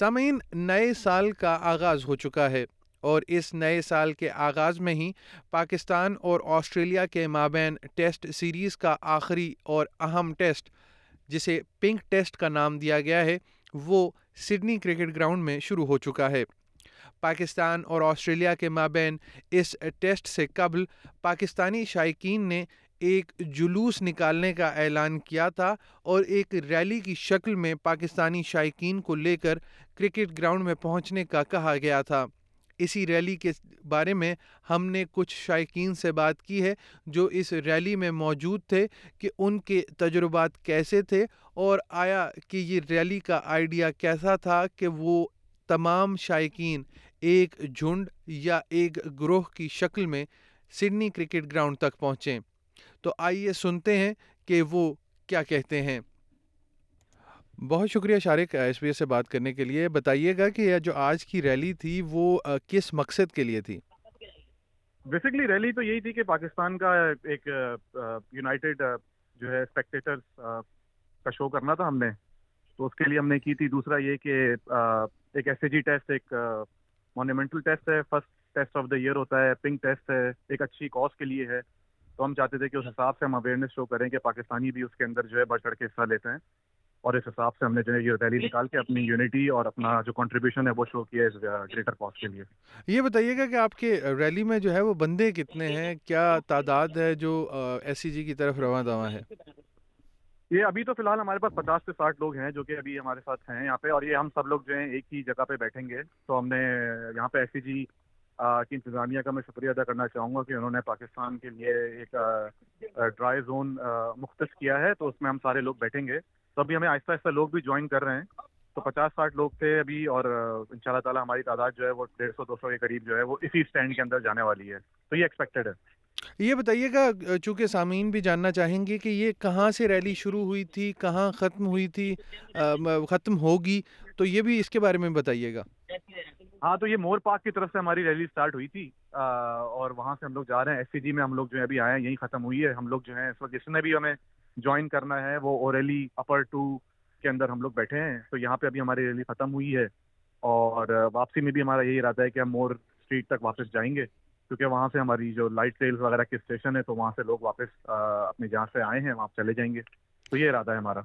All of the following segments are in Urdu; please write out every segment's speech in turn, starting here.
سامعین، نئے سال کا آغاز ہو چکا ہے اور اس نئے سال کے آغاز میں ہی پاکستان اور آسٹریلیا کے مابین ٹیسٹ سیریز کا آخری اور اہم ٹیسٹ، جسے پنک ٹیسٹ کا نام دیا گیا ہے، وہ سڈنی کرکٹ گراؤنڈ میں شروع ہو چکا ہے۔ پاکستان اور آسٹریلیا کے مابین اس ٹیسٹ سے قبل پاکستانی شائقین نے ایک جلوس نکالنے کا اعلان کیا تھا اور ایک ریلی کی شکل میں پاکستانی شائقین کو لے کر کرکٹ گراؤنڈ میں پہنچنے کا کہا گیا تھا۔ اسی ریلی کے بارے میں ہم نے کچھ شائقین سے بات کی ہے جو اس ریلی میں موجود تھے کہ ان کے تجربات کیسے تھے اور آیا کہ یہ ریلی کا آئیڈیا کیسا تھا کہ وہ تمام شائقین ایک جھنڈ یا ایک گروہ کی شکل میں سڈنی کرکٹ گراؤنڈ تک پہنچیں۔ تو آئیے سنتے ہیں کہ وہ کیا کہتے ہیں۔ بہت شکریہ شارق ایس بی ایس سے بات کرنے کے لیے۔ بتائیے گا کہ جو آج کی ریلی تھی، وہ کس مقصد کے لیے تھی؟ بیسکلی ریلی تو یہی تھی کہ پاکستان کا ایک یونائٹیڈ جو ہے اسپیکٹیٹر کا شو کرنا تھا ہم نے۔ تو اس کے لیے ہم نے کی تھی۔ دوسرا یہ کہ ایک ایس اے جی ٹیسٹ ایک مونیمنٹل ٹیسٹ ہے۔ First test of the year ہوتا ہے پنک ٹیسٹ ہے۔ ایک اچھی کاز کے لیے ہے۔ تو ہم چاہتے تھے کہ اس حساب سے ہم اویئرنیس شو کریں کہ پاکستانی بھی اس کے اندر جو ہے بڑھ چڑھ کے حصہ لیتے ہیں اور اس حساب سے ہم نے جو ہے یہ ریلی نکال کے اپنی یونٹی اور اپنا جو کنٹریبیوشن ہے وہ شو کیا اس گریٹر کاسٹ کے لیے۔ یہ بتائیے گا کہ آپ کے ریلی میں جو ہے وہ بندے کتنے ہیں؟ کیا تعداد ہے جو ایس سی جی کی طرف رواں دواں ہے؟ یہ ابھی تو فی الحال ہمارے پاس پچاس سے ساٹھ لوگ ہیں جو کہ ابھی ہمارے ساتھ ہیں یہاں پہ اور یہ ہم سب لوگ جو ہیں ایک ہی جگہ پہ بیٹھیں گے۔ تو ہم نے یہاں پہ ایس سی جی کی انتظامیہ کا میں شکریہ ادا کرنا چاہوں گا کہ انہوں نے پاکستان کے لیے ایک ڈرائی زون مختص کیا ہے تو اس میں ہم سارے لوگ بیٹھیں گے۔ تو ابھی ہمیں آہستہ آہستہ لوگ بھی جوائن کر رہے ہیں۔ تو پچاس ساٹھ لوگ تھے ابھی اور ان شاء اللہ تعالیٰ ہماری تعداد جو ہے وہ ڈیڑھ سو، دو سو کے قریب جو ہے وہ اسی اسٹینڈ کے اندر جانے والی ہے۔ تو یہ ایکسپیکٹڈ ہے۔ یہ بتائیے گا، چونکہ سامعین بھی جاننا چاہیں گے کہ یہ کہاں سے ریلی شروع ہوئی تھی، کہاں ختم ہوئی تھی ختم ہوگی، تو یہ بھی اس کے بارے میں بتائیے گا۔ ہاں تو یہ مور پارک کی طرف سے ہماری ریلی اسٹارٹ ہوئی تھی اور وہاں سے ہم لوگ جا رہے ہیں۔ ایس سی جی میں ہم لوگ جو ہے ابھی آئے ہیں، یہیں ختم ہوئی ہے۔ ہم لوگ جو ہیں، اس وقت جس نے بھی ہمیں جوائن کرنا ہے، وہ اوریلی اپر ٹو کے اندر ہم لوگ بیٹھے ہیں۔ تو یہاں پہ ابھی ہماری ریلی ختم ہوئی ہے۔ اور واپسی میں بھی ہمارا یہی ارادہ ہے کہ ہم مور اسٹریٹ تک واپس جائیں گے۔ کیونکہ وہاں سے ہماری جو لائٹ ریلس وغیرہ کے اسٹیشن ہے، تو وہاں سے لوگ واپس اپنی جہاں سے آئے ہیں، وہاں چلے جائیں گے۔ تو یہ ارادہ ہے ہمارا۔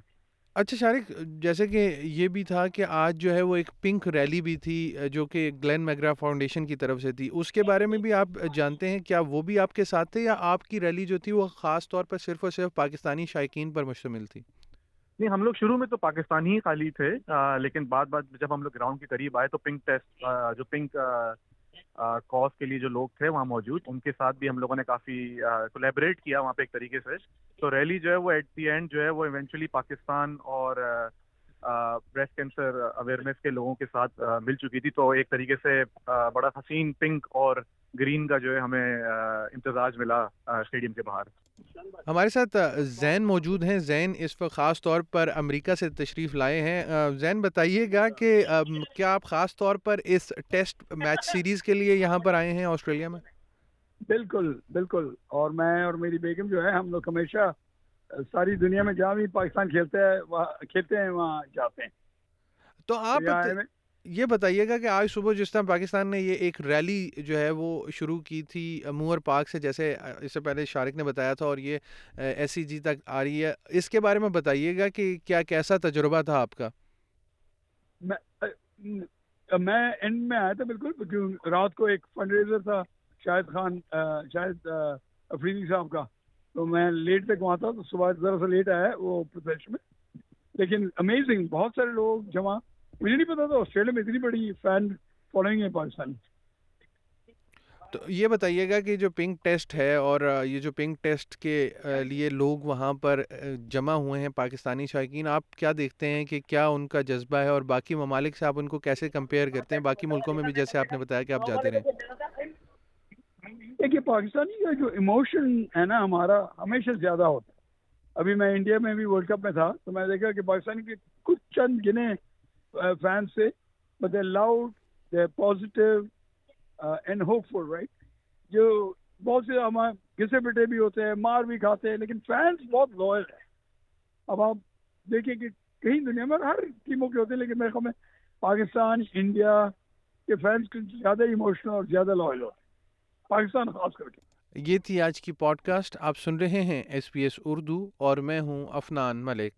اچھا شارق جیسے کہ یہ بھی تھا کہ آج جو ہے وہ ایک پنک ریلی بھی تھی، جو کہ گلین میگرا فاؤنڈیشن کی طرف سے تھی۔ اس کے بارے میں بھی آپ جانتے ہیں، کیا وہ بھی آپ کے ساتھ تھے یا آپ کی ریلی جو تھی وہ خاص طور پر صرف اور صرف پاکستانی شائقین پر مشتمل تھی؟ نہیں، ہم لوگ شروع میں تو پاکستانی ہی خالی تھے لیکن بعد بعد جب ہم لوگ گراؤنڈ کے قریب آئے تو پنک ٹیسٹ جو پنک کاز کے لیے جو لوگ تھے وہاں موجود، ان کے ساتھ بھی ہم لوگوں نے کافی کولیبریٹ کیا وہاں پہ ایک طریقے سے۔ تو ریلی جو ہے وہ ایٹ دی اینڈ جو ہے وہ ایونچولی پاکستان اور بریسٹ کینسر اویئرنیس کے لوگوں کے ساتھ مل چکی تھی تو ایک طریقے سے بڑا حسین پنک اور گرین کا جو ہے ہمیں امتزاج ملا اسٹیڈیم کے باہر۔ ہمارے ساتھ زین موجود ہیں۔ زین اس وقت خاص طور پر امریکہ سے تشریف لائے ہیں۔ زین بتائیے گا کہ کیا آپ خاص طور پر اس ٹیسٹ میچ سیریز کے لیے یہاں پر آئے ہیں آسٹریلیا میں؟ بالکل بالکل۔ اور میں اور میری بیگم جو ہے ہم لوگ ہمیشہ ساری دنیا میں جہاں بھی پاکستان کھیلتے ہیں کھیلتے ہیں وہاں جاتے ہیں۔ تو آپ یہ بتائیے گا کہ آج صبح جس طرح پاکستان نے یہ ایک ریلی جو ہے وہ شروع کی تھی موور پارک سے جیسے اس سے پہلے شارق نے بتایا تھا اور یہ ایس سی جی تک آ رہی ہے۔ اس کے بارے میں بتائیے گا کہ کیا کیسا تجربہ تھا آپ کا؟ میں اینڈ میں آیا تھا بالکل رات کو ایک فنڈ ریزر تھا شاہد خان شاہد افریدی صاحب کا۔ تو میں لیٹ تک وہاں تھا، تو صبح ذرا سا لیٹ آیا وہ میں۔ لیکن امیزنگ بہت سارے لوگ جمع۔ مجھے نہیں پتا تھا آسٹریلیا میں اتنی بڑی فین فالوئنگ ہے پاکستانی تو یہ بتائیے گا کہ جو پنک ٹیسٹ ہے اور یہ جو پنک ٹیسٹ کے لیے لوگ وہاں پر جمع ہوئے ہیں پاکستانی شائقین، آپ کیا دیکھتے ہیں کہ کیا ان کا جذبہ ہے اور باقی ممالک سے آپ ان کو کیسے کمپیئر کرتے ہیں؟ باقی ملکوں میں بھی جیسے آپ نے بتایا کہ آپ جاتے رہے۔ دیکھیے، پاکستانی کا جو ایموشن ہے نا، ہمارا ہمیشہ زیادہ ہوتا ہے۔ ابھی میں انڈیا میں بھی ورلڈ کپ میں تھا، تو میں دیکھا کہ پاکستانی کے کچھ چند گنے فین سے but the loud the positive and hopeful right جو بہت سے ہمارے گھسے پٹے بھی ہوتے ہیں، مار بھی کھاتے ہیں، لیکن فینس بہت لوئل ہے اب آپ دیکھیں کہ کہیں دنیا میں ہر ٹیموں کے ہوتے ہیں، لیکن میرے خیال میں پاکستان، انڈیا کے فینس زیادہ ایموشنل اور زیادہ لائل ہوتے ہیں۔ پاکستان خاص کر کے۔ یہ تھی آج کی پوڈ کاسٹ آپ سن رہے ہیں ایس پی ایس اردو اور میں ہوں افنان ملک۔